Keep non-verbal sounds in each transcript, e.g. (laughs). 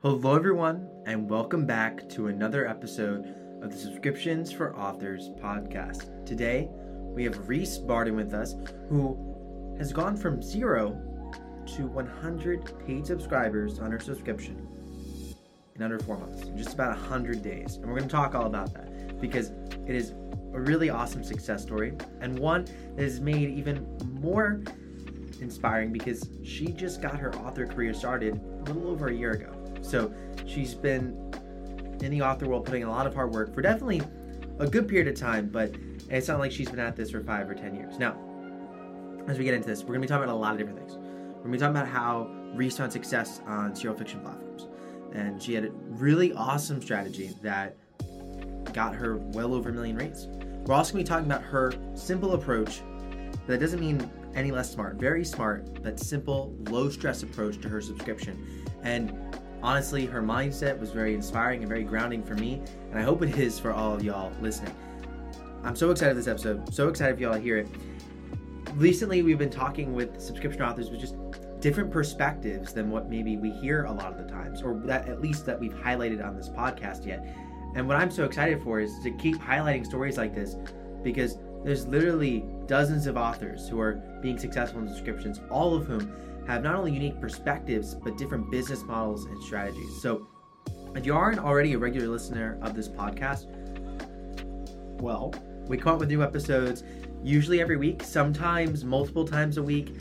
Hello, everyone, and welcome back to another episode of the Subscriptions for Authors podcast. Today, we have Reece Barden with us, who has gone from zero to 100 paid subscribers on her subscription in under four months, in just about 100 days. And we're going to talk all about that because it is a really awesome success story and one that is made even more inspiring because she just got her author career started a little over a year ago. So she's been in the author world putting a lot of hard work for definitely a good period of time, but it's not like she's been at this for five or ten years. Now, as we get into this, we're gonna be talking about a lot of different things. We're gonna be talking about how Reece found success on serial fiction platforms. And she had a really awesome strategy that got her well over a million rates. We're also gonna be talking about her simple approach, but that doesn't mean any less smart. Very smart, but simple, low stress approach to her subscription. And honestly, her mindset was very inspiring and very grounding for me, and I hope it is for all of y'all listening. I'm so excited for this episode. So excited for y'all to hear it. Recently, we've been talking with subscription authors with just different perspectives than what maybe we hear a lot of the times, or that at least that we've highlighted on this podcast yet. And what I'm so excited for is to keep highlighting stories like this because there's literally dozens of authors who are being successful in subscriptions, all of whom have not only unique perspectives, but different business models and strategies. So, if you aren't already a regular listener of this podcast, well, we come up with new episodes usually every week, sometimes multiple times a week.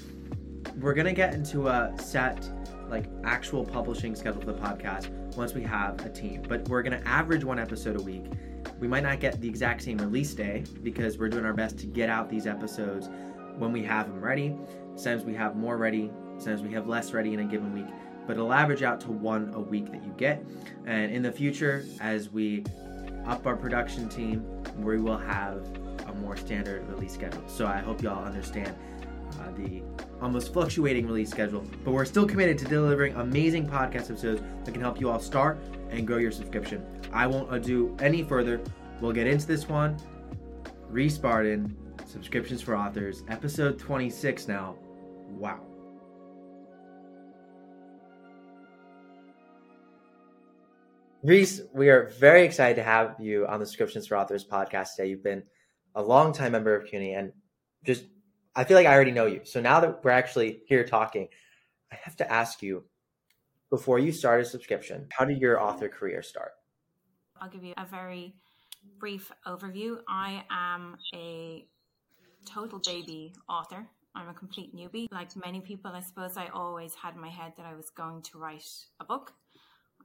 We're going to get into a set, like actual publishing schedule for the podcast once we have a team, but we're going to average one episode a week. We might not get the exact same release day because we're doing our best to get out these episodes when we have them ready. Sometimes we have more ready, Sometimes we have less ready in a given week, but it'll average out to one a week that you get. And in the future, as we up our production team, we will have a more standard release schedule. So I hope y'all understand uh, the almost fluctuating release schedule, but we're still committed to delivering amazing podcast episodes that can help you all start and grow your subscription. I won't ado any further. We'll get into this one. Reece Barden, Subscriptions for Authors, episode 26 now. Wow. Reece, we are very excited to have you on the Subscriptions for Authors podcast today. You've been a long-time member of CUNY and just I feel like I already know you. So now that we're actually here talking, I have to ask you before you started subscription, how did your author career start? I'll give you a very brief overview. I am a total baby author. I'm a complete newbie. Like many people, I suppose I always had in my head that I was going to write a book.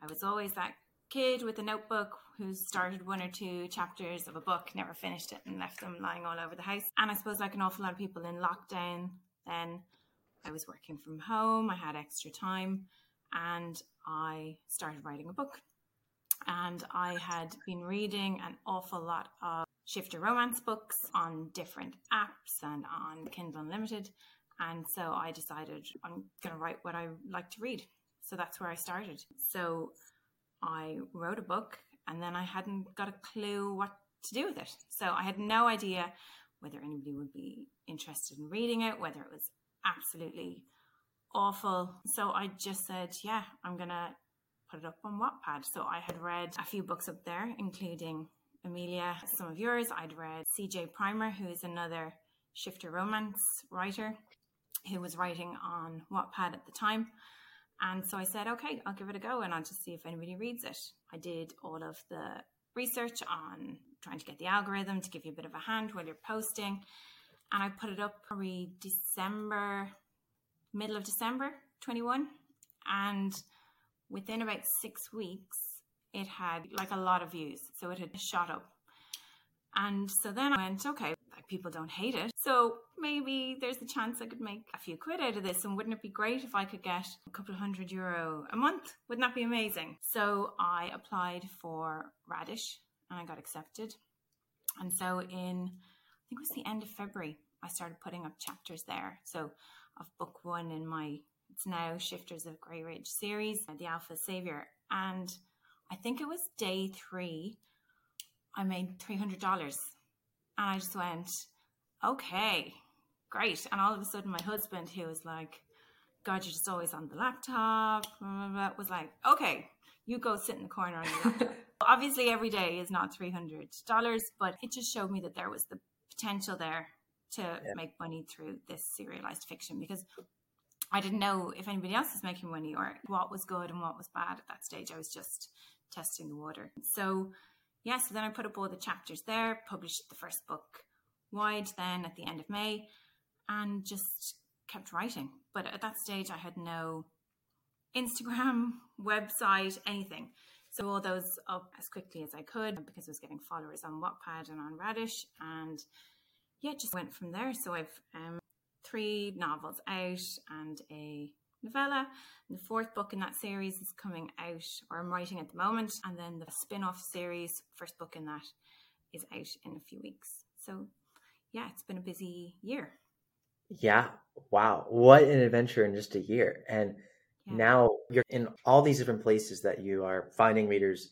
I was always that kid with a notebook who started one or two chapters of a book, never finished it, and left them lying all over the house. And I suppose, like an awful lot of people in lockdown, then I was working from home, I had extra time, and I started writing a book. And I had been reading an awful lot of shifter romance books on different apps and on Kindle Unlimited. And so I decided I'm going to write what I like to read. So that's where I started. So I wrote a book and then I hadn't got a clue what to do with it. So I had no idea whether anybody would be interested in reading it, whether it was absolutely awful. So I just said, yeah, I'm going to put it up on Wattpad. So I had read a few books up there, including Amelia, some of yours. I'd read CJ Primer, who is another shifter romance writer who was writing on Wattpad at the time. And so I said, okay, I'll give it a go and I'll just see if anybody reads it. I did all of the research on trying to get the algorithm to give you a bit of a hand while you're posting. And I put it up probably December, middle of December 21. And within about six weeks, it had like a lot of views. So it had shot up. And so then I went, okay, like people don't hate it. So maybe there's a chance I could make a few quid out of this. And wouldn't it be great if I could get a couple of hundred euro a month? Wouldn't that be amazing? So I applied for Radish and I got accepted. And so in, I think it was the end of February, I started putting up chapters there. So of book one in my, it's now Shifters of Grey Ridge series, uh, The Alpha Savior. And I think it was day three, I made $300. And I just went, okay, great. And all of a sudden, my husband, who was like, God, you're just always on the laptop, blah, blah, blah, was like, okay, You go sit in the corner on your laptop. (laughs) Obviously, every day is not $300, but it just showed me that there was the potential there to yeah. make money through this serialized fiction because I didn't know if anybody else was making money or what was good and what was bad at that stage. I was just testing the water. So, yeah, so then I put up all the chapters there, published the first book wide then at the end of May, and just kept writing. But at that stage, I had no Instagram, (laughs) website, anything. So all those up as quickly as I could because I was getting followers on Wattpad and on Radish, and yeah, just went from there. So I've um, three novels out and a novella. And the fourth book in that series is coming out, or I'm writing at the moment, and then the spin-off series, first book in that, is out in a few weeks. So yeah, it's been a busy year. Yeah. Wow. What an adventure in just a year. And yeah. now you're in all these different places that you are finding readers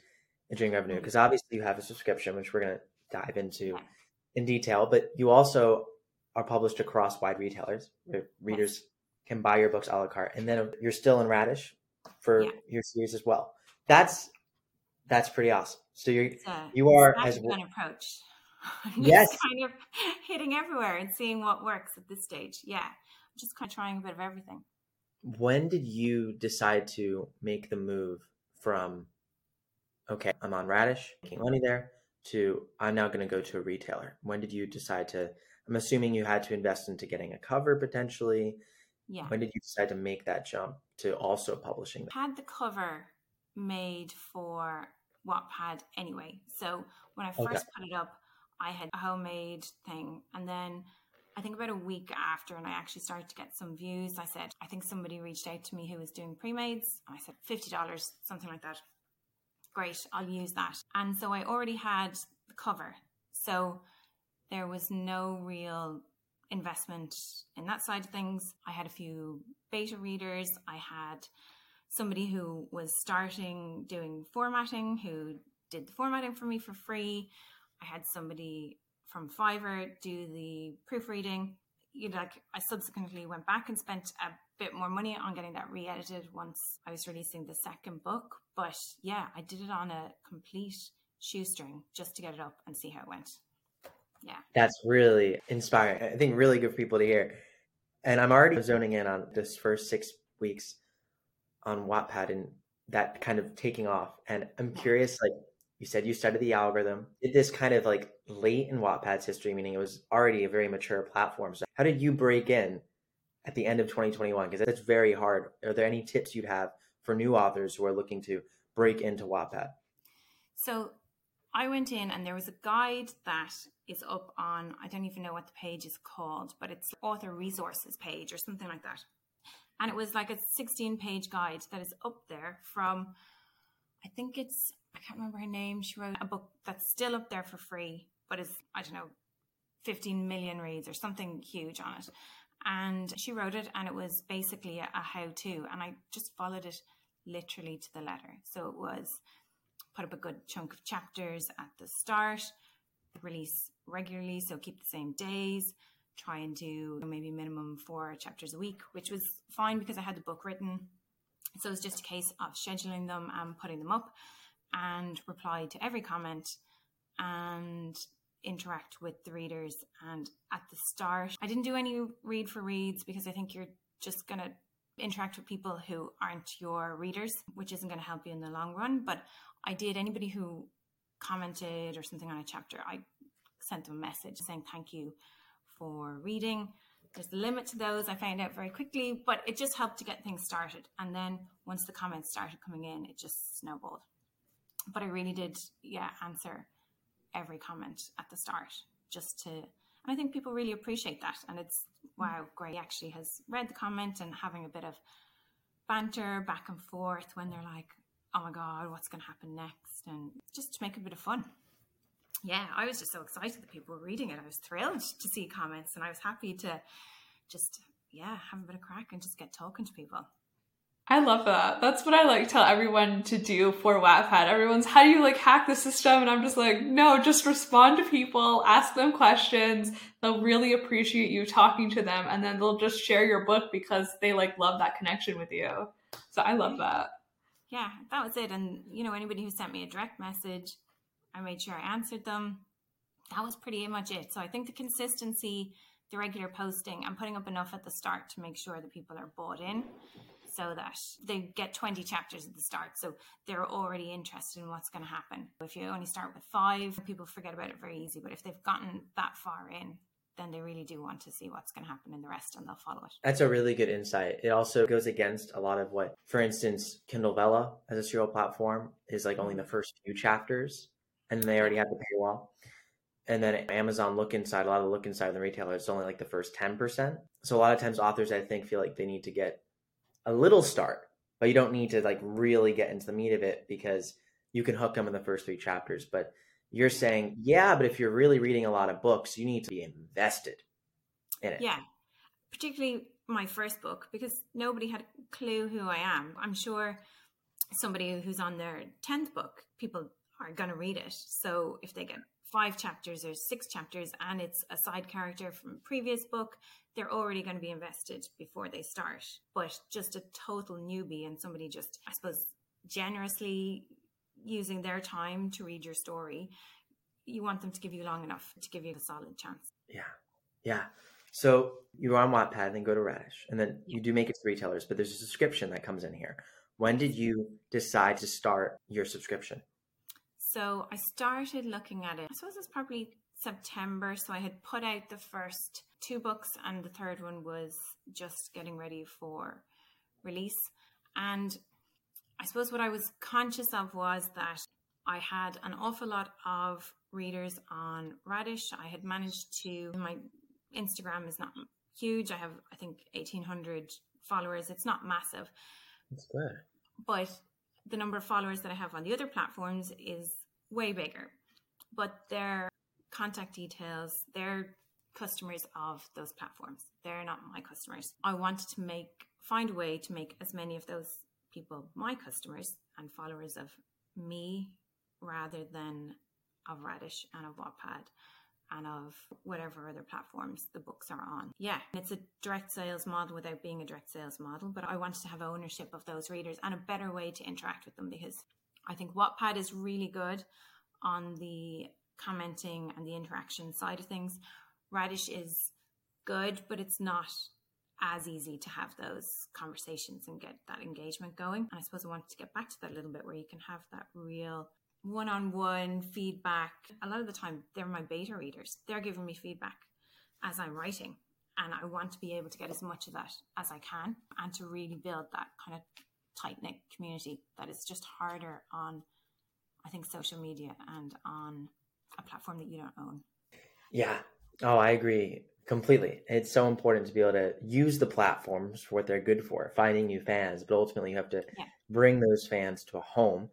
and generating revenue. Because mm-hmm. obviously you have a subscription, which we're going to dive into yeah. in detail, but you also are published across wide retailers where readers can buy your books a la carte. And then you're still in Radish for yeah. your series as well. That's that's pretty awesome. So you're you are as an approach. (laughs) yes, kind of hitting everywhere and seeing what works at this stage. Yeah, I'm just kind of trying a bit of everything. When did you decide to make the move from okay, I'm on Radish, making money there, to I'm now going to go to a retailer? When did you decide to? I'm assuming you had to invest into getting a cover potentially. Yeah. When did you decide to make that jump to also publishing? Had the cover made for Wattpad anyway. So when I first okay. put it up, I had a homemade thing. And then I think about a week after, and I actually started to get some views, I said, I think somebody reached out to me who was doing pre mades. I said, $50, something like that. Great, I'll use that. And so I already had the cover. So there was no real investment in that side of things. I had a few beta readers. I had somebody who was starting doing formatting who did the formatting for me for free. I had somebody from Fiverr do the proofreading. You know, like I subsequently went back and spent a bit more money on getting that re-edited once I was releasing the second book. But yeah, I did it on a complete shoestring just to get it up and see how it went. Yeah. That's really inspiring. I think really good for people to hear. And I'm already zoning in on this first six weeks on Wattpad and that kind of taking off. And I'm curious, like, you said you studied the algorithm. Did this kind of like late in Wattpad's history, meaning it was already a very mature platform. So how did you break in at the end of 2021? Because that's very hard. Are there any tips you'd have for new authors who are looking to break into Wattpad? So I went in and there was a guide that is up on, I don't even know what the page is called, but it's author resources page or something like that. And it was like a 16 page guide that is up there from, I think it's I can't remember her name. She wrote a book that's still up there for free, but is, I don't know, 15 million reads or something huge on it. And she wrote it, and it was basically a, a how to. And I just followed it literally to the letter. So it was put up a good chunk of chapters at the start, release regularly, so keep the same days, try and do maybe minimum four chapters a week, which was fine because I had the book written. So it was just a case of scheduling them and putting them up and reply to every comment and interact with the readers. And at the start, I didn't do any read for reads because I think you're just going to interact with people who aren't your readers, which isn't going to help you in the long run. But I did anybody who commented or something on a chapter, I sent them a message saying thank you for reading. There's a limit to those, I found out very quickly, but it just helped to get things started. And then once the comments started coming in, it just snowballed but I really did, yeah, answer every comment at the start just to, and I think people really appreciate that. And it's, wow, Gray actually has read the comment and having a bit of banter back and forth when they're like, oh my God, what's going to happen next? And just to make a bit of fun. Yeah, I was just so excited that people were reading it. I was thrilled to see comments and I was happy to just, yeah, have a bit of crack and just get talking to people. I love that. That's what I like tell everyone to do for Wattpad. Everyone's, how do you like hack the system? And I'm just like, no, just respond to people, ask them questions. They'll really appreciate you talking to them. And then they'll just share your book because they like love that connection with you. So I love that. Yeah, that was it. And you know, anybody who sent me a direct message, I made sure I answered them. That was pretty much it. So I think the consistency, the regular posting, I'm putting up enough at the start to make sure that people are bought in so that they get 20 chapters at the start. So they're already interested in what's going to happen. If you only start with five, people forget about it very easy. But if they've gotten that far in, then they really do want to see what's going to happen in the rest and they'll follow it. That's a really good insight. It also goes against a lot of what, for instance, Kindle Vella as a serial platform is like only the mm-hmm. first few chapters and they already have the paywall. And then Amazon look inside, a lot of look inside the retailer, it's only like the first 10%. So a lot of times authors, I think, feel like they need to get a little start, but you don't need to like really get into the meat of it because you can hook them in the first three chapters. But you're saying, yeah, but if you're really reading a lot of books, you need to be invested in it. Yeah. Particularly my first book, because nobody had a clue who I am. I'm sure somebody who's on their 10th book, people are going to read it. So if they get five chapters or six chapters and it's a side character from a previous book, they're already going to be invested before they start. But just a total newbie and somebody just, I suppose, generously using their time to read your story, you want them to give you long enough to give you a solid chance. Yeah. Yeah. So you're on Wattpad, then go to Radish, and then you do make it to retailers, but there's a subscription that comes in here. When did you decide to start your subscription? So I started looking at it. I suppose it's probably September. So I had put out the first two books, and the third one was just getting ready for release. And I suppose what I was conscious of was that I had an awful lot of readers on Radish. I had managed to, my Instagram is not huge. I have, I think, 1,800 followers. It's not massive. That's good. But the number of followers that I have on the other platforms is way bigger. But their contact details, they're customers of those platforms. They're not my customers. I wanted to make find a way to make as many of those people my customers and followers of me rather than of Radish and of Wattpad and of whatever other platforms the books are on. Yeah, it's a direct sales model without being a direct sales model, but I wanted to have ownership of those readers and a better way to interact with them because I think Wattpad is really good on the commenting and the interaction side of things. Radish is good, but it's not as easy to have those conversations and get that engagement going. And I suppose I wanted to get back to that a little bit where you can have that real one on one feedback. A lot of the time, they're my beta readers, they're giving me feedback as I'm writing. And I want to be able to get as much of that as I can and to really build that kind of tight knit community that is just harder on, I think, social media and on a platform that you don't own. Yeah. Oh, I agree completely. It's so important to be able to use the platforms for what they're good for, finding new fans, but ultimately you have to yeah. bring those fans to a home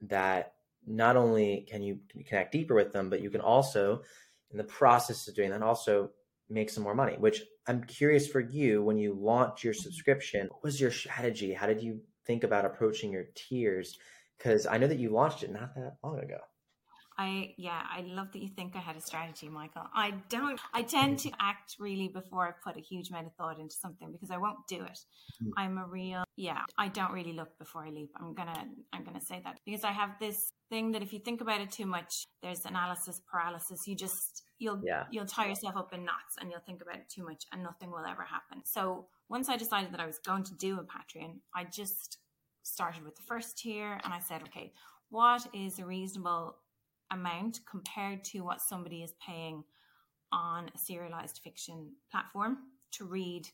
that not only can you connect deeper with them, but you can also, in the process of doing that, also make some more money. Which I'm curious for you when you launch your subscription, what was your strategy? How did you think about approaching your tiers? Because I know that you launched it not that long ago. I yeah, I love that you think I had a strategy, Michael. I don't. I tend to act really before I put a huge amount of thought into something because I won't do it. Mm. I'm a real yeah. I don't really look before I leap. I'm gonna I'm gonna say that because I have this thing that if you think about it too much, there's analysis paralysis. You just you'll yeah. you'll tie yourself up in knots and you'll think about it too much and nothing will ever happen. So once I decided that I was going to do a Patreon, I just started with the first tier and I said, okay, what is a reasonable amount compared to what somebody is paying on a serialized fiction platform to read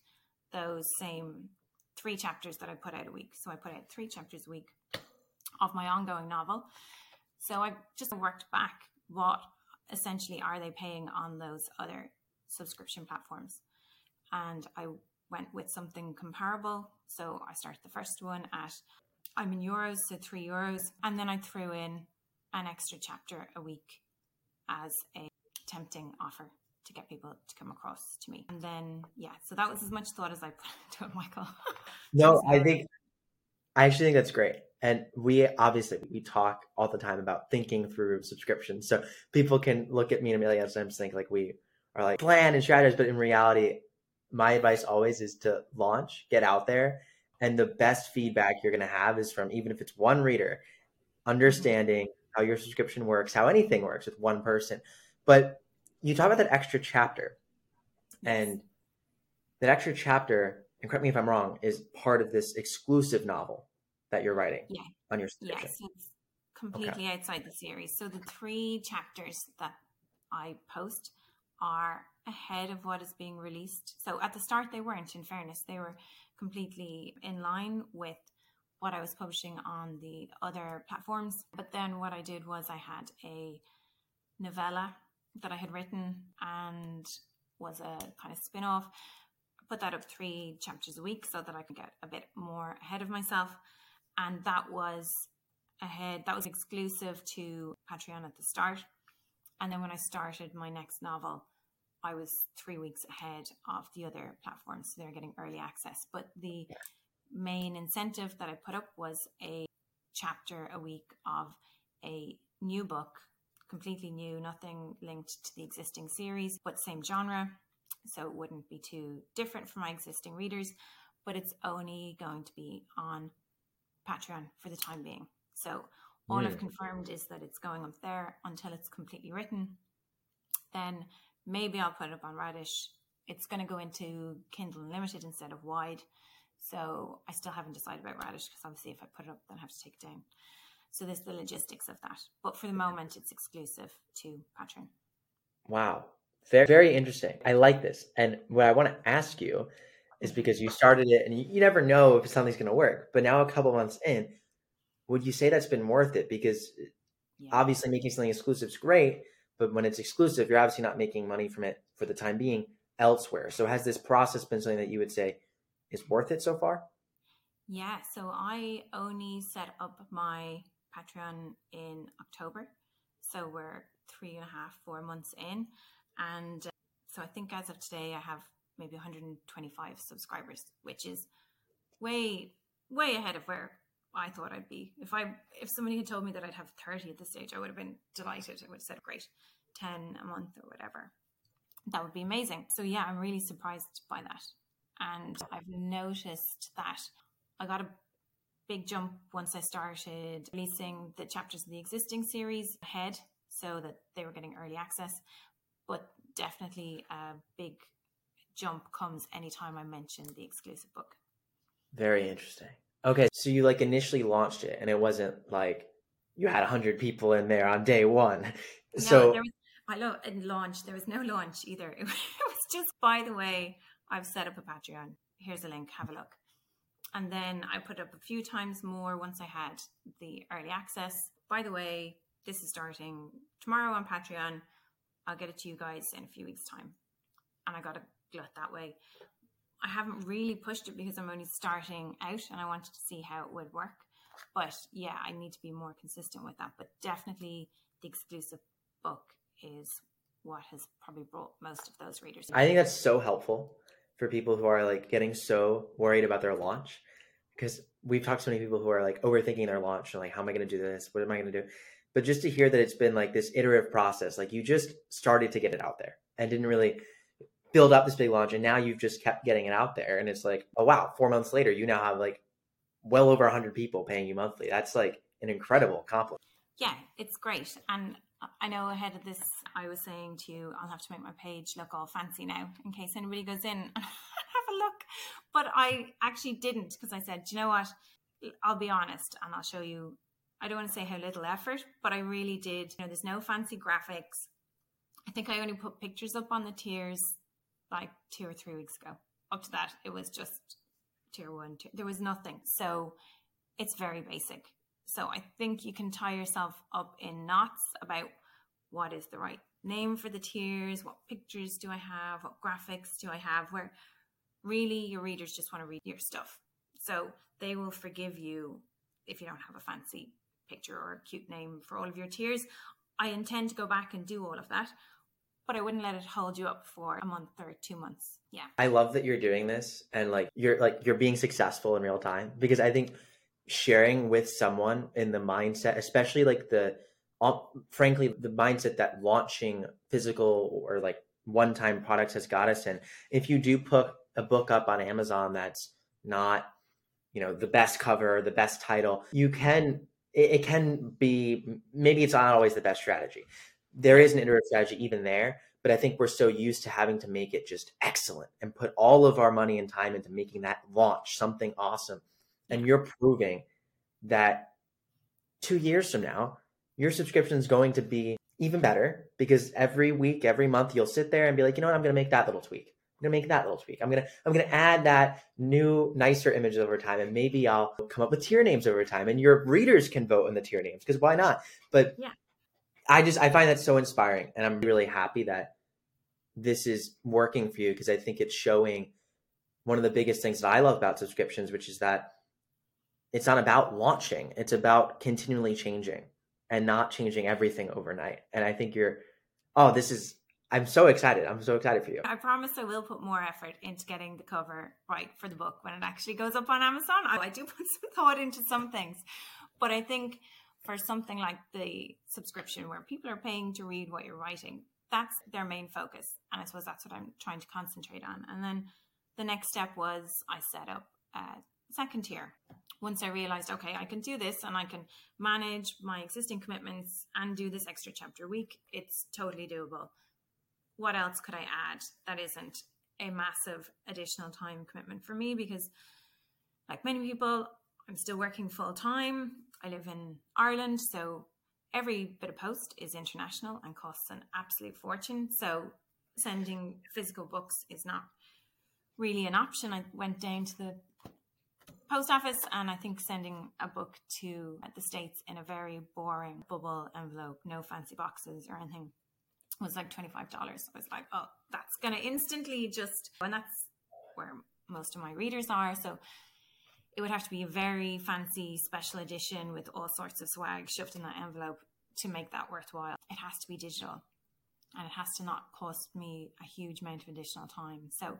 those same three chapters that I put out a week. So I put out three chapters a week of my ongoing novel. So I just worked back what essentially are they paying on those other subscription platforms. And I went with something comparable. So I started the first one at I'm in euros, so three euros. And then I threw in an extra chapter a week as a tempting offer to get people to come across to me. And then, yeah, so that was as much thought as I put into it, Michael. (laughs) no, I think, I actually think that's great. And we obviously we talk all the time about thinking through subscriptions. So people can look at me and Amelia sometimes think like we are like plan and strategies, but in reality, my advice always is to launch, get out there, And the best feedback you're going to have is from even if it's one reader, mm-hmm. understanding how your subscription works, how anything works with one person. But you talk about that extra chapter, and that extra chapter, and correct me if I'm wrong, is part of this exclusive novel that you're writing Yeah. on your subscription. Yes, it's completely outside the series. So the three chapters that I post are ahead of what is being released. So at the start, they weren't, in fairness, they were completely in line with what I was publishing on the other platforms. But then what I did was I had a novella that I had written and was a kind of spin off. Put that up three chapters a week so that I could get a bit more ahead of myself. And that was ahead, that was exclusive to Patreon at the start. And then when I started my next novel, I was three weeks ahead of the other platforms. So they're getting early access. But the main incentive that I put up was a chapter a week of a new book, completely new, nothing linked to the existing series, but same genre. So it wouldn't be too different for my existing readers, but it's only going to be on Patreon for the time being. So all I've Mm. confirmed is that it's going up there until it's completely written. Then maybe I'll put it up on Radish. It's going to go into Kindle Unlimited instead of Wide. So I still haven't decided about Radish because obviously if I put it up, then I have to take it down. So there's the logistics of that. But for the moment, it's exclusive to Patreon. Wow. Very, very interesting. I like this. And what I want to ask you is because you started it and you, you never know if something's going to work. But now, a couple months in, would you say that's been worth it? Because uh, Yeah. obviously, making something exclusive is great. But when it's exclusive, you're obviously not making money from it for the time being elsewhere. So, has this process been something that you would say is worth it so far? Yeah, so I only set up my Patreon in October. So we're three and a half, four months in. And uh, so I think as of today, I have maybe 125 subscribers, which is way, way ahead of where I thought I'd be. If I, if somebody had told me that I'd have 30 at this stage, I would have been delighted. I would have said, great, 10 a month or whatever. That would be amazing. So yeah, I'm really surprised by that. And I've noticed that I got a big jump once I started releasing the chapters of the existing series ahead so that they were getting early access. But definitely a big jump comes anytime I mention the exclusive book. Very interesting. Okay, so you like initially launched it, and it wasn't like you had hundred people in there on day one. No, So there was, I love launch. There was no launch either. (laughs) It was just, by the way, I've set up a Patreon. Here's a link. Have a look. And then I put up a few times more once I had the early access. By the way, this is starting tomorrow on Patreon. I'll get it to you guys in a few weeks' time. And I got a glut that way. I haven't really pushed it because I'm only starting out and I wanted to see how it would work. But yeah, I need to be more consistent with that. But definitely the exclusive book is what has probably brought most of those readers. I think that's so helpful for people who are like getting so worried about their launch because we've talked to so many people who are like overthinking their launch and like, how am I going to do this? What am I going to do? But just to hear that it's been like this iterative process, like you just started to get it out there and didn't really build up this big launch, and now you've just kept getting it out there, and it's like, oh wow, four months later, you now have like well over hundred people paying you monthly. That's like an incredible accomplishment. yeah, it's great. And I know ahead of this, I was saying to you, I'll have to make my page look all fancy now in case anybody goes in (laughs) and have a look. But I actually didn't because I said, you know what? I'll be honest and I'll show you. I don't want to say how little effort, but I really did. You know, there's no fancy graphics. I think I only put pictures up on the tiers like two or three weeks ago. Up to that, it was just tier one. Tier, there was nothing. So it's very basic. So I think you can tie yourself up in knots about what is the right name for the tiers, what pictures do I have, what graphics do I have, where really your readers just want to read your stuff. So they will forgive you if you don't have a fancy picture or a cute name for all of your tiers. I intend to go back and do all of that, but I wouldn't let it hold you up for a month or two months. Yeah. I love that you're doing this and like you're like you're being successful in real time because I think sharing with someone in the mindset, especially like the frankly the mindset that launching physical or like one-time products has got us in. If you do put a book up on Amazon that's not you know the best cover the best title you can it, it can be maybe it's not always the best strategy there is an iterative strategy even there but i think we're so used to having to make it just excellent and put all of our money and time into making that launch something awesome and you're proving that two years from now your subscription is going to be even better because every week every month you'll sit there and be like you know what? I'm going to make that little tweak. I'm gonna make that little tweak. I'm gonna I'm gonna add that new nicer image over time, and maybe I'll come up with tier names over time, and your readers can vote in the tier names because why not? But yeah, I just I find that so inspiring, and I'm really happy that this is working for you because I think it's showing one of the biggest things that I love about subscriptions, which is that it's not about launching; it's about continually changing and not changing everything overnight. And I think you're, oh, this is I'm so excited. I'm so excited for you. I promise I will put more effort into getting the cover right for the book when it actually goes up on Amazon. I, do (laughs) put some thought into some things, but I think for something like the subscription where people are paying to read what you're writing, that's their main focus. And I suppose that's what I'm trying to concentrate on. And then the next step was I set up a second tier. Once I realized, okay, I can do this and I can manage my existing commitments and do this extra chapter a week, it's totally doable what else could I add that isn't a massive additional time commitment for me? Because, like many people, I'm still working full time. I live in Ireland, so every bit of post is international and costs an absolute fortune. So, sending physical books is not really an option. I went down to the post office and I think sending a book to the States in a very boring bubble envelope, no fancy boxes or anything, was like $25. I was like, oh, that's going to instantly just, and that's where most of my readers are. So it would have to be a very fancy special edition with all sorts of swag shoved in that envelope to make that worthwhile. It has to be digital and it has to not cost me a huge amount of additional time. So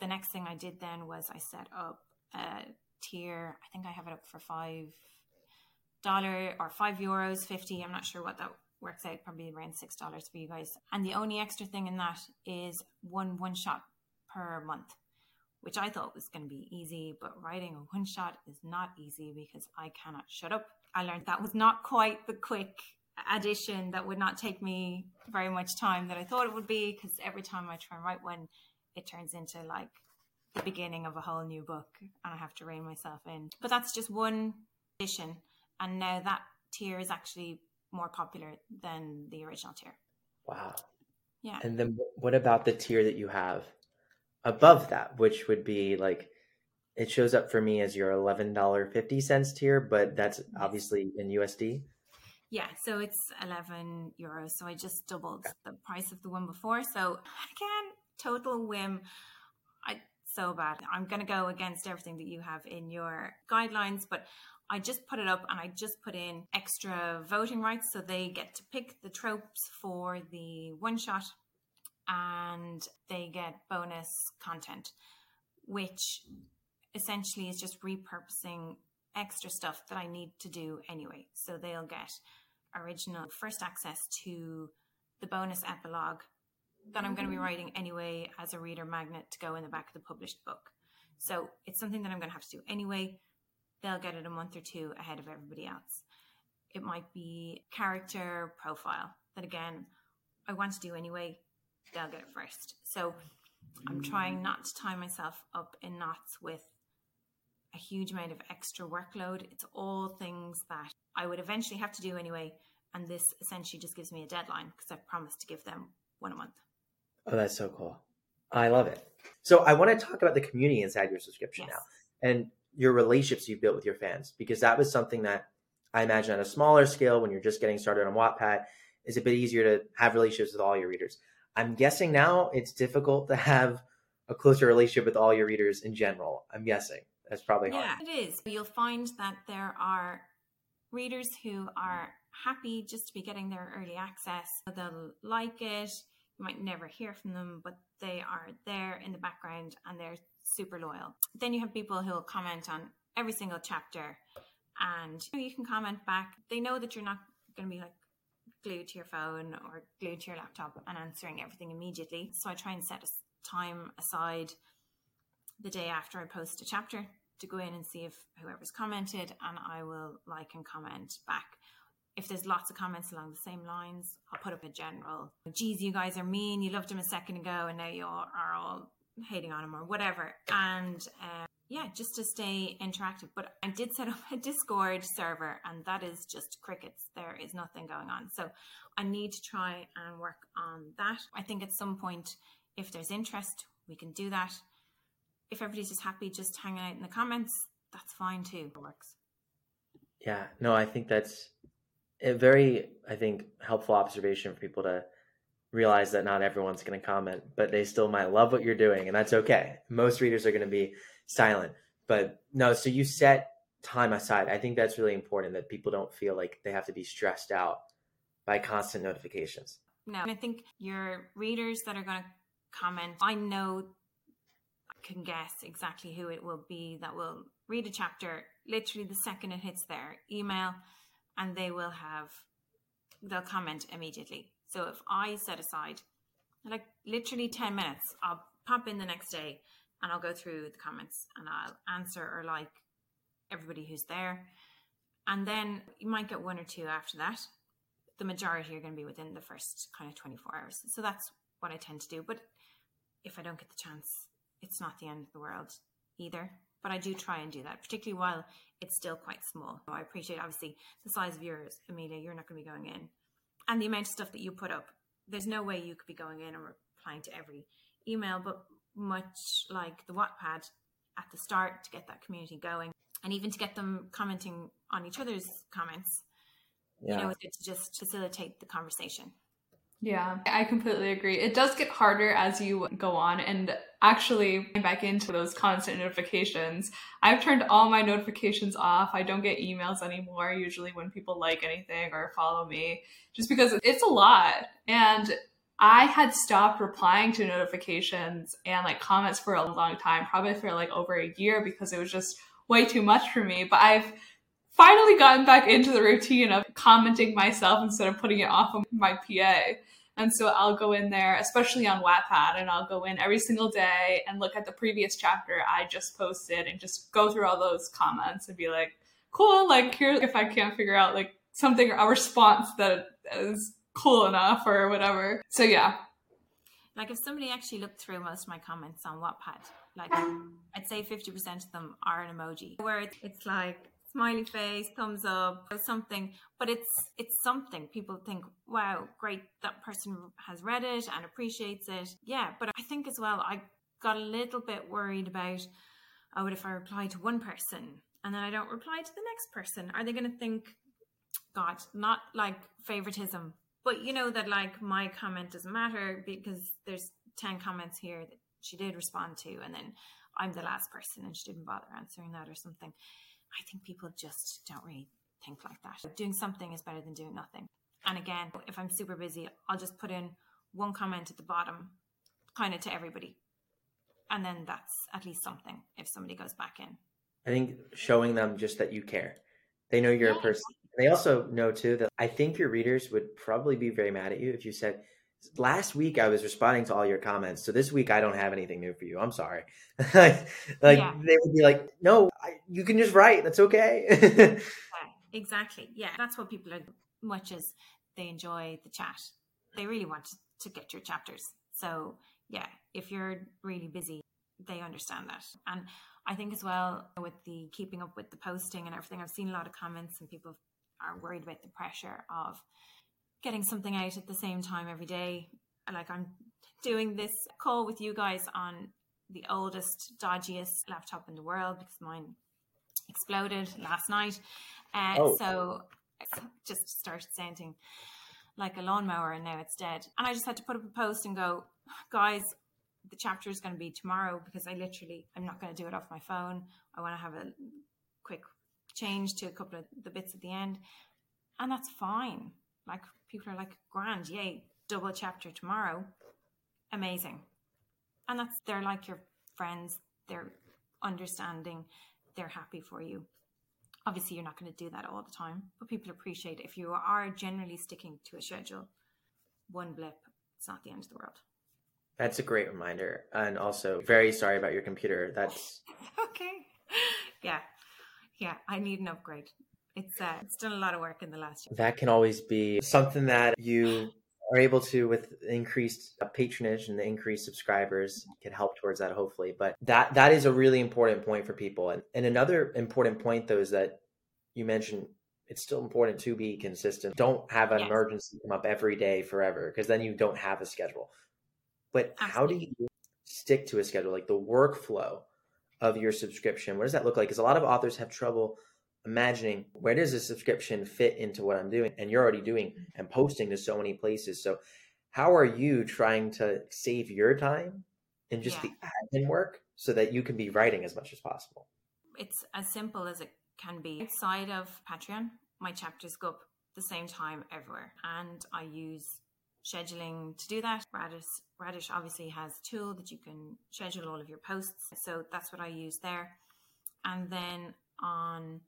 the next thing I did then was I set up a tier. I think I have it up for five dollar or five euros fifty. I'm not sure what that works out probably around six dollars for you guys. And the only extra thing in that is one one shot per month, which I thought was going to be easy, but writing a one shot is not easy because I cannot shut up. I learned that was not quite the quick addition that would not take me very much time that I thought it would be because every time I try and write one, it turns into like the beginning of a whole new book and I have to rein myself in. But that's just one edition. And now that tier is actually more popular than the original tier. Wow. Yeah. And then what about the tier that you have above that, which would be like it shows up for me as your eleven dollar fifty cents tier, but that's obviously in USD. Yeah, so it's eleven euros. So I just doubled the price of the one before. So again, total whim. I so bad. I'm gonna go against everything that you have in your guidelines, but I just put it up and I just put in extra voting rights so they get to pick the tropes for the one shot and they get bonus content, which essentially is just repurposing extra stuff that I need to do anyway. So they'll get original first access to the bonus epilogue that I'm going to be mm. writing anyway as a reader magnet to go in the back of the published book. So it's something that I'm going to have to do anyway they'll get it a month or two ahead of everybody else. It might be character profile that again I want to do anyway. They'll get it first. So I'm trying not to tie myself up in knots with a huge amount of extra workload. It's all things that I would eventually have to do anyway. And this essentially just gives me a deadline because I've promised to give them one a month. Oh, that's so cool. I love it. So I want to talk about the community inside your subscription yes. now. And your relationships you've built with your fans because that was something that I imagine on a smaller scale when you're just getting started on Wattpad is a bit easier to have relationships with all your readers. I'm guessing now it's difficult to have a closer relationship with all your readers in general. I'm guessing that's probably hard. Yeah, it is. You'll find that there are readers who are happy just to be getting their early access. They'll like it. Might never hear from them, but they are there in the background and they're super loyal. Then you have people who will comment on every single chapter and you, know, you can comment back. They know that you're not going to be like glued to your phone or glued to your laptop and answering everything immediately. So I try and set a time aside the day after I post a chapter to go in and see if whoever's commented, and I will like and comment back. If there's lots of comments along the same lines, I'll put up a general, geez, you guys are mean. You loved him a second ago, and now you all are all hating on him or whatever. And um, yeah, just to stay interactive. But I did set up a Discord server, and that is just crickets. There is nothing going on. So I need to try and work on that. I think at some point, if there's interest, we can do that. If everybody's just happy just hanging out in the comments, that's fine too. It works. Yeah, no, I think that's a very, I think, helpful observation for people to realize that not everyone's going to comment, but they still might love what you're doing, and that's okay. Most readers are going to be silent, but no. So you set time aside. I think that's really important that people don't feel like they have to be stressed out by constant notifications. No, I think your readers that are going to comment, I know I can guess exactly who it will be that will read a chapter literally the second it hits their email and they will have they'll comment immediately. So if I set aside like literally 10 minutes, I'll pop in the next day and I'll go through the comments and I'll answer or like everybody who's there. And then you might get one or two after that. The majority are going to be within the first kind of 24 hours. So that's what I tend to do. But if I don't get the chance, it's not the end of the world either. But I do try and do that, particularly while it's still quite small. I appreciate obviously the size of yours, Amelia. You're not going to be going in, and the amount of stuff that you put up. There's no way you could be going in and replying to every email. But much like the Wattpad at the start to get that community going, and even to get them commenting on each other's comments, yeah. you know, it's good to just facilitate the conversation. Yeah, I completely agree. It does get harder as you go on. And actually, back into those constant notifications, I've turned all my notifications off. I don't get emails anymore, usually when people like anything or follow me, just because it's a lot. And I had stopped replying to notifications and like comments for a long time, probably for like over a year because it was just way too much for me. But I've finally gotten back into the routine of commenting myself instead of putting it off of my PA. And so I'll go in there, especially on Wattpad, and I'll go in every single day and look at the previous chapter I just posted and just go through all those comments and be like, cool, like here, if I can't figure out like something, a response that is cool enough or whatever. So yeah. Like if somebody actually looked through most of my comments on Wattpad, like (laughs) I'd say 50% of them are an emoji where it's like smiley face, thumbs up, something. But it's it's something. People think, wow, great, that person has read it and appreciates it. Yeah, but I think as well, I got a little bit worried about, oh, what if I reply to one person and then I don't reply to the next person? Are they going to think, God, not like favoritism, but you know that like my comment doesn't matter because there's 10 comments here that she did respond to, and then I'm the last person and she didn't bother answering that or something. I think people just don't really think like that. Doing something is better than doing nothing. And again, if I'm super busy, I'll just put in one comment at the bottom, kind of to everybody. And then that's at least something if somebody goes back in. I think showing them just that you care. They know you're yeah. a person. They also know too that I think your readers would probably be very mad at you if you said, last week I was responding to all your comments, so this week I don't have anything new for you. I'm sorry. (laughs) like yeah. they would be like, no, I, you can just write. That's okay. (laughs) yeah, exactly. Yeah, that's what people are. Much as they enjoy the chat, they really want to, to get your chapters. So yeah, if you're really busy, they understand that. And I think as well with the keeping up with the posting and everything, I've seen a lot of comments and people are worried about the pressure of getting something out at the same time every day. Like I'm doing this call with you guys on the oldest, dodgiest laptop in the world because mine exploded last night. Uh, oh. So just started sounding like a lawnmower and now it's dead. And I just had to put up a post and go, guys, the chapter is going to be tomorrow because I literally, I'm not going to do it off my phone. I want to have a quick change to a couple of the bits at the end. And that's fine. Like people are like, grand, yay, double chapter tomorrow. Amazing. And that's, they're like your friends, they're understanding, they're happy for you. Obviously, you're not going to do that all the time, but people appreciate. If you are generally sticking to a schedule, one blip, it's not the end of the world. That's a great reminder. And also, very sorry about your computer. That's (laughs) okay. yeah, yeah. I need an upgrade. It's uh, it's done a lot of work in the last year. That can always be something that you are able to with increased patronage and the increased subscribers can help towards that hopefully. But that that is a really important point for people. And, and another important point though is that you mentioned it's still important to be consistent. Don't have an emergency come up every day forever because then you don't have a schedule. But Absolutely. how do you stick to a schedule? Like the workflow of your subscription what does that look like? Because a lot of authors have trouble imagining where does a subscription fit into what I'm doing? And you're already doing and posting to so many places. So how are you trying to save your time and just yeah. the admin work so that you can be writing as much as possible? It's as simple as it can be. Outside of Patreon, my chapters go up the same time everywhere. And I use scheduling to do that. Radish, Radish obviously has a tool that you can schedule all of your posts. So that's what I use there. And then on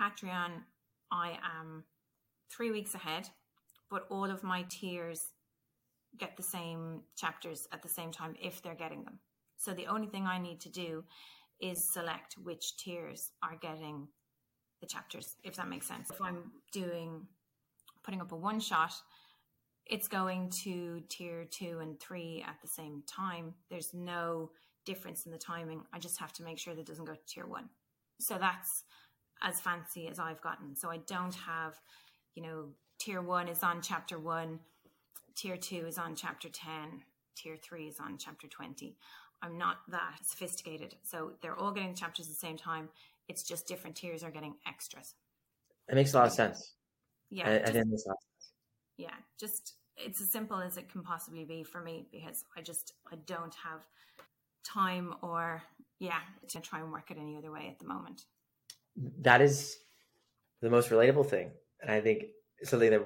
Patreon, I am three weeks ahead, but all of my tiers get the same chapters at the same time if they're getting them. So the only thing I need to do is select which tiers are getting the chapters, if that makes sense. If I'm doing putting up a one shot, it's going to tier two and three at the same time. There's no difference in the timing. I just have to make sure that it doesn't go to tier one. So that's as fancy as I've gotten. So I don't have, you know, tier one is on chapter one, tier two is on chapter 10, tier three is on chapter 20. I'm not that sophisticated. So they're all getting chapters at the same time. It's just different tiers are getting extras. It makes a lot of sense. Yeah. I, I didn't Yeah. Just, it's as simple as it can possibly be for me because I just, I don't have time or, yeah, to try and work it any other way at the moment that is the most relatable thing. And I think something that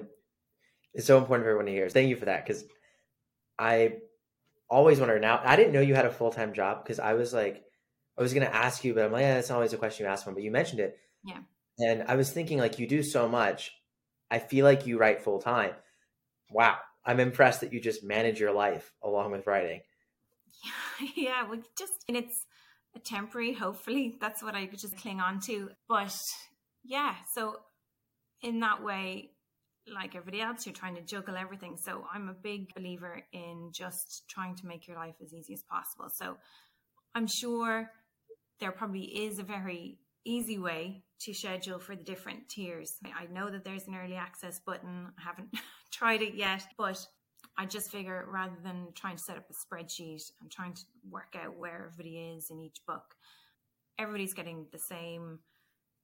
is so important for everyone to hear. Thank you for that. Cause I always wonder now, I didn't know you had a full time job because I was like, I was going to ask you, but I'm like, yeah, that's always a question you ask one, but you mentioned it. Yeah. And I was thinking like you do so much. I feel like you write full time. Wow. I'm impressed that you just manage your life along with writing. (laughs) Yeah, yeah. Well, just and it's a temporary, hopefully. That's what I could just cling on to. But yeah, so in that way, like everybody else, you're trying to juggle everything. So I'm a big believer in just trying to make your life as easy as possible. So I'm sure there probably is a very easy way to schedule for the different tiers. I know that there's an early access button. I haven't (laughs) tried it yet, but I just figure rather than trying to set up a spreadsheet and trying to work out where everybody is in each book, everybody's getting the same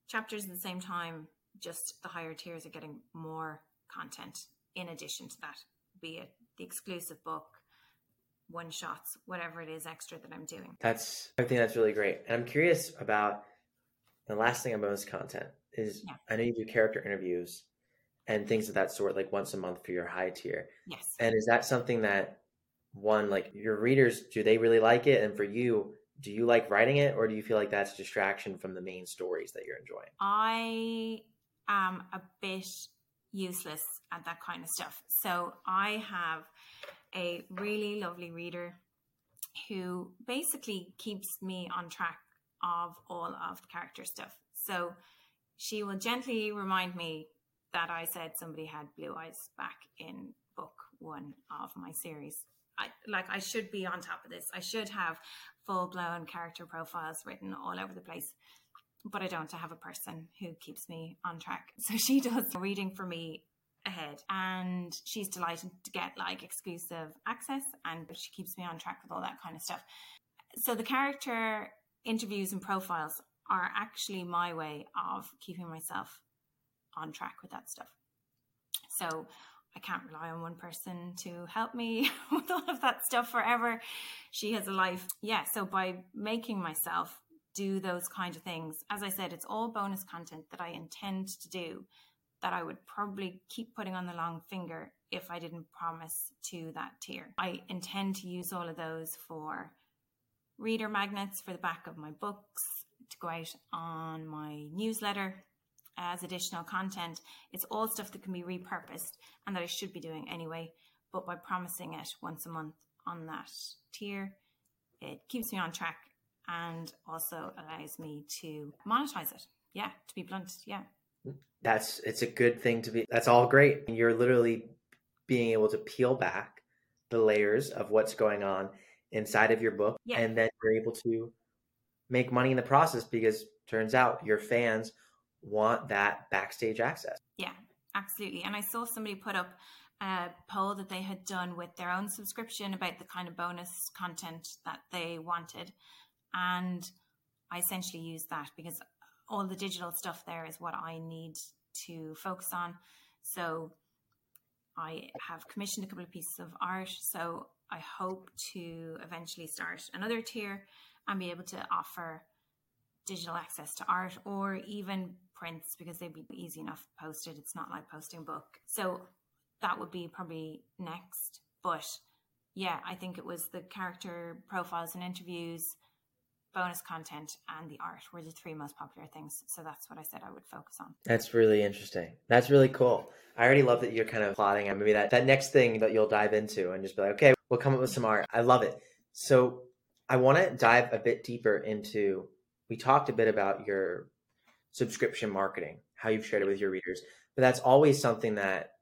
chapters at the same time, just the higher tiers are getting more content in addition to that, be it the exclusive book, one shots, whatever it is extra that I'm doing. That's I think that's really great. And I'm curious about the last thing about this content is yeah. I know you do character interviews and things of that sort, like once a month for your high tier. Yes. And is that something that one, like your readers, do they really like it? And for you, do you like writing it or do you feel like that's distraction from the main stories that you're enjoying? I am a bit useless at that kind of stuff. So I have a really lovely reader who basically keeps me on track of all of the character stuff. So she will gently remind me that I said somebody had blue eyes back in book one of my series. I like I should be on top of this. I should have full blown character profiles written all over the place. But I don't I have a person who keeps me on track. (laughs) So she does reading for me ahead and she's delighted to get like exclusive access and she keeps me on track with all that kind of stuff. So the character interviews and profiles are actually my way of keeping myself on track with that stuff. So I can't rely on one person to help me (laughs) with all of that stuff forever. She has a life. Yeah. So by making myself do those kind of things, as I said, it's all bonus content that I intend to do that I would probably keep putting on the long finger if I didn't promise to that tier. I intend to use all of those for reader magnets for the back of my books, to go out on my newsletter, as additional content. It's all stuff that can be repurposed and that I should be doing anyway. But by promising it once a month on that tier, it keeps me on track and also allows me to monetize it. Yeah, to be blunt, yeah. That's it's a good thing to be. That's all great. You're literally being able to peel back the layers of what's going on inside of your book, Yeah. and then you're able to make money in the process because turns out your fans want that backstage access. Yeah, absolutely. And I saw somebody put up a poll that they had done with their own subscription about the kind of bonus content that they wanted. And I essentially used that because all the digital stuff there is what I need to focus on. So I have commissioned a couple of pieces of art. So I hope to eventually start another tier and be able to offer digital access to art or even prints because they'd be easy enough posted. It's not like posting book. So that would be probably next. But yeah, I think it was the character profiles and interviews, bonus content, and the art were the three most popular things. So that's what I said I would focus on. That's really interesting. That's really cool. I already love that you're kind of plotting on maybe that, that next thing that you'll dive into and just be like, okay, we'll come up with some art. I love it. So I want to dive a bit deeper into, we talked a bit about your subscription marketing, how you've shared it with your readers, but that's always something that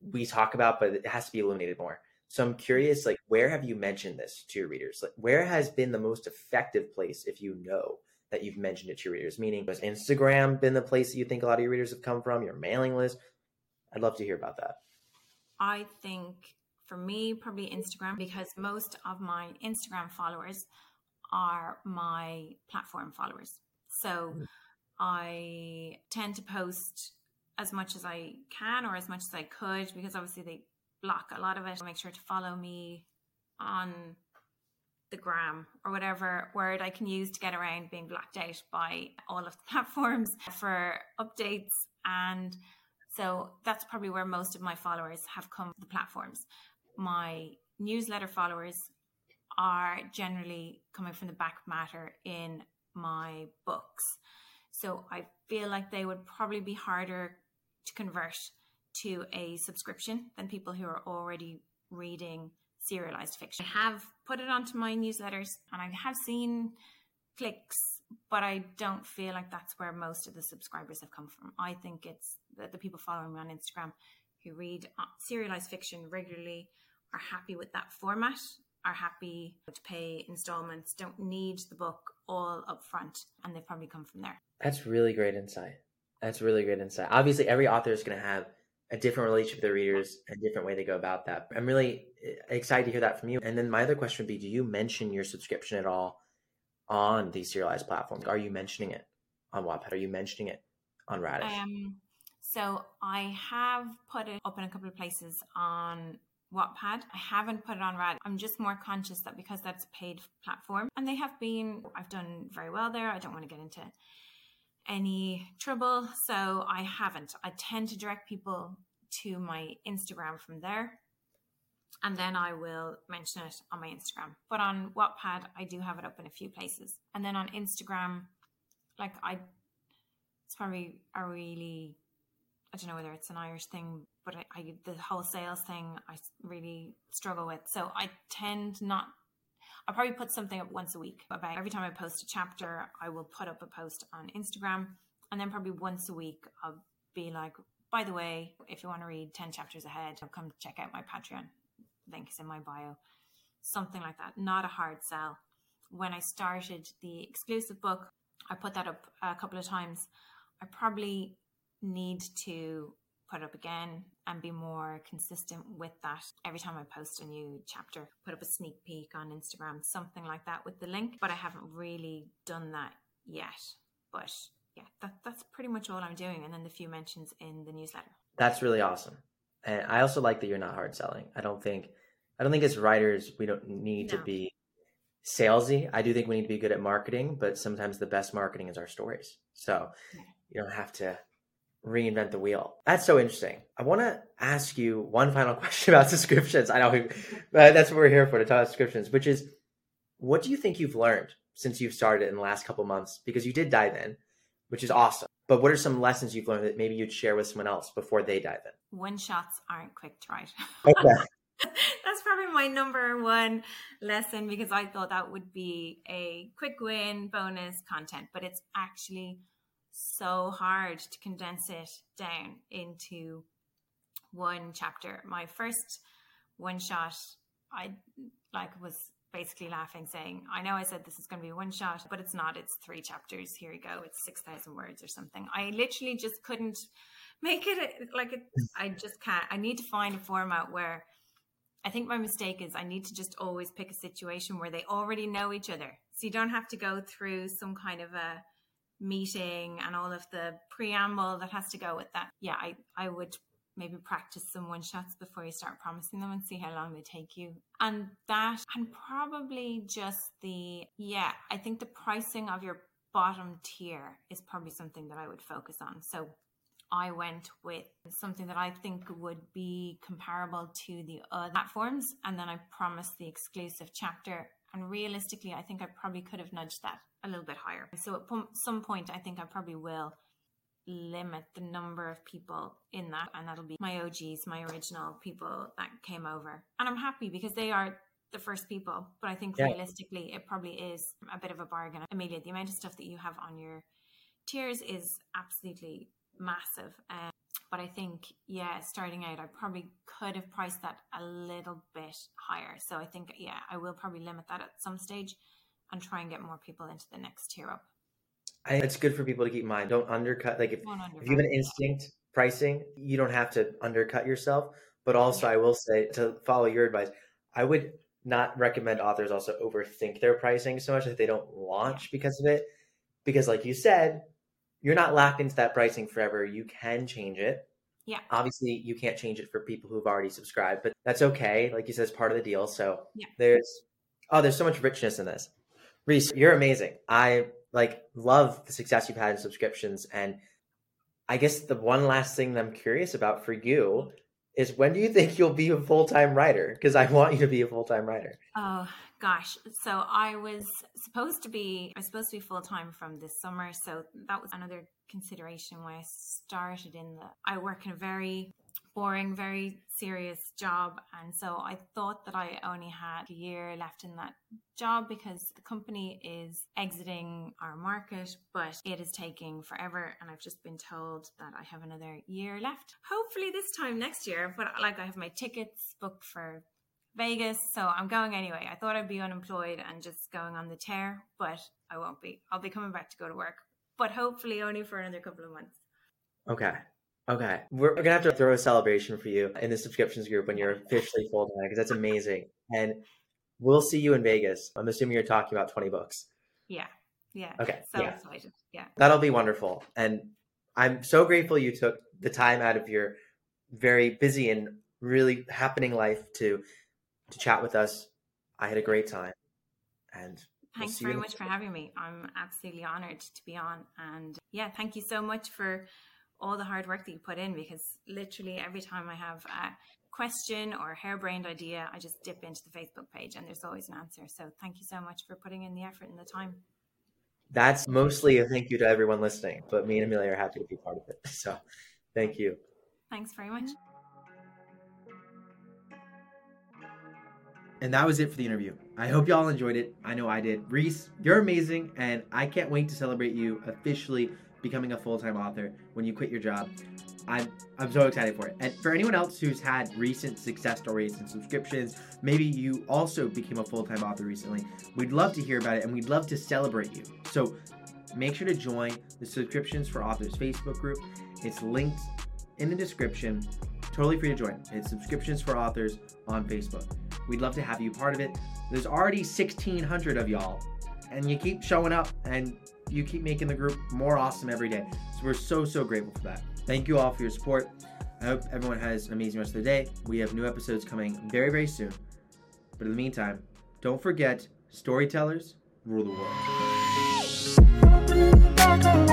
we talk about, but it has to be illuminated more. So I'm curious, like, where have you mentioned this to your readers? Like, where has been the most effective place, if you know, that you've mentioned it to your readers? Meaning, has Instagram been the place that you think a lot of your readers have come from? Your mailing list? I'd love to hear about that. I think for me, probably Instagram, because most of my Instagram followers are my platform followers. So mm-hmm. I tend to post as much as I can or as much as I could because obviously they block a lot of it. Make sure to follow me on the gram or whatever word I can use to get around being blocked out by all of the (laughs) platforms for updates. And so that's probably where most of my followers have come from the platforms. My newsletter followers are generally coming from the back matter in my books. So I feel like they would probably be harder to convert to a subscription than people who are already reading serialized fiction. I have put it onto my newsletters and I have seen clicks, but I don't feel like that's where most of the subscribers have come from. I think it's the, the people following me on Instagram who read uh, serialized fiction regularly are happy with that format, are happy to pay installments, don't need the book all up front, and they've probably come from there. That's really great insight. That's really great insight. Obviously, every author is going to have a different relationship with their readers, a different way they go about that. I'm really eh, excited to hear that from you. And then my other question would be: Do you mention your subscription at all on these serialized platforms? Are you mentioning it on Wattpad? Are you mentioning it on Radish? Um, so I have put it up in a couple of places on Wattpad. I haven't put it on Rad. I'm just more conscious that because that's a paid platform, and they have been, I've done very well there. I don't want to get into any trouble, so I haven't. I tend to direct people to my Instagram from there, and then I will mention it on my Instagram. But on Wattpad, I do have it up in a few places, and then on Instagram, like I, it's probably a really I don't know whether it's an Irish thing, but I, I, the whole sales thing I really struggle with. So I tend not. I probably put something up once a week. About every time I post a chapter, I will put up a post on Instagram, and then probably once a week I'll be like, by the way, if you want to read ten chapters ahead, come check out my Patreon. Link is in my bio. Something like that. Not a hard sell. When I started the exclusive book, I put that up a couple of times. I probably need to put up again and be more consistent with that every time I post a new chapter. Put up a sneak peek on Instagram, something like that with the link, but I haven't really done that yet. But yeah, that, that's pretty much all I'm doing. And then the few mentions in the newsletter. That's really awesome. And I also like that you're not hard selling. I don't think I don't think as writers we don't need No. to be salesy. I do think we need to be good at marketing, but sometimes the best marketing is our stories. So Yeah. you don't have to reinvent the wheel. That's so interesting. I want to ask you one final (laughs) question about subscriptions. I know we, that's what we're here for to talk about subscriptions, which is what do you think you've learned since you've started in the last couple months? Because you did dive in, which is awesome. But what are some lessons you've learned that maybe you'd share with someone else before they dive in? One shots aren't quick to write. (laughs) Okay. (laughs) That's probably my number one lesson because I thought that would be a quick win bonus content, but it's actually so hard to condense it down into one chapter. My first one shot, I like was basically laughing, saying, I know I said this is going to be one shot, but it's not. It's three chapters. Here you go. It's 6,000 words or something. I literally just couldn't make it like it. I just can't. I need to find a format where I think my mistake is I need to just always pick a situation where they already know each other. So you don't have to go through some kind of a meeting and all of the preamble that has to go with that. Yeah, I, I would maybe practice some one shots before you start promising them and see how long they take you. And that, and probably just the, yeah, I think the pricing of your bottom tier is probably something that I would focus on. So I went with something that I think would be comparable to the other platforms. And then I promised the exclusive chapter. And realistically, I think I probably could have nudged that a little bit higher. So at some point, I think I probably will limit the number of people in that. And that'll be my OGs, my original people that came over. And I'm happy because they are the first people. But I think yeah. realistically, it probably is a bit of a bargain. Amelia, the amount of stuff that you have on your tiers is absolutely massive. Um, but I think, yeah, starting out, I probably could have priced that a little bit higher. So I think, yeah, I will probably limit that at some stage and try and get more people into the next tier up. I, it's good for people to keep in mind. Don't undercut. Like if, if you have an instinct pricing, you don't have to undercut yourself. But also, I will say to follow your advice, I would not recommend authors also overthink their pricing so much that they don't launch because of it. Because, like you said, you're not locked into that pricing forever. You can change it. Yeah. Obviously, you can't change it for people who've already subscribed, but that's okay. Like you said, it's part of the deal. So yeah. there's oh, there's so much richness in this. Reece, you're amazing. I like love the success you've had in subscriptions, and I guess the one last thing that I'm curious about for you is when do you think you'll be a full time writer? Because I want you to be a full time writer. Oh, gosh. So I was supposed to be, I was supposed to be full time from this summer. So that was another consideration why I started in the, I work in a very boring, very serious job. And so I thought that I only had a year left in that job because the company is exiting our market, but it is taking forever. And I've just been told that I have another year left. Hopefully this time next year, but like I have my tickets booked for Vegas, so I'm going anyway. I thought I'd be unemployed and just going on the tear, but I won't be. I'll be coming back to go to work, but hopefully only for another couple of months. Okay. Okay. We're, gonna have to throw a celebration for you in the subscriptions group when you're officially full time because that's amazing. And we'll see you in Vegas. I'm assuming you're talking about 20 books. Yeah. Yeah. Okay. So yeah. excited. Yeah. That'll be wonderful. And I'm so grateful you took the time out of your very busy and really happening life to to chat with us. I had a great time. And thanks we'll very much for having me. I'm absolutely honored to be on. And yeah, thank you so much for all the hard work that you put in because literally every time I have a question or harebrained idea, I just dip into the Facebook page and there's always an answer. So thank you so much for putting in the effort and the time. That's mostly a thank you to everyone listening, but me and Amelia are happy to be part of it. (laughs) So thank you. Thanks very much. And that was it for the interview. I hope y'all enjoyed it. I know I did. Reece, you're amazing, and I can't wait to celebrate you officially becoming a full-time author when you quit your job. I'm I'm so excited for it. And for anyone else who's had recent success stories and subscriptions, maybe you also became a full-time author recently. We'd love to hear about it and we'd love to celebrate you. So make sure to join the Subscriptions for Authors Facebook group. It's linked in the description. Totally free to join. It's Subscriptions for Authors on Facebook. We'd love to have you part of it. There's already 1,600 of y'all, and you keep showing up and you keep making the group more awesome every day. So we're so, so grateful for that. Thank you all for your support. I hope everyone has an amazing rest of the day. We have new episodes coming very, very soon. But in the meantime, don't forget storytellers rule the world.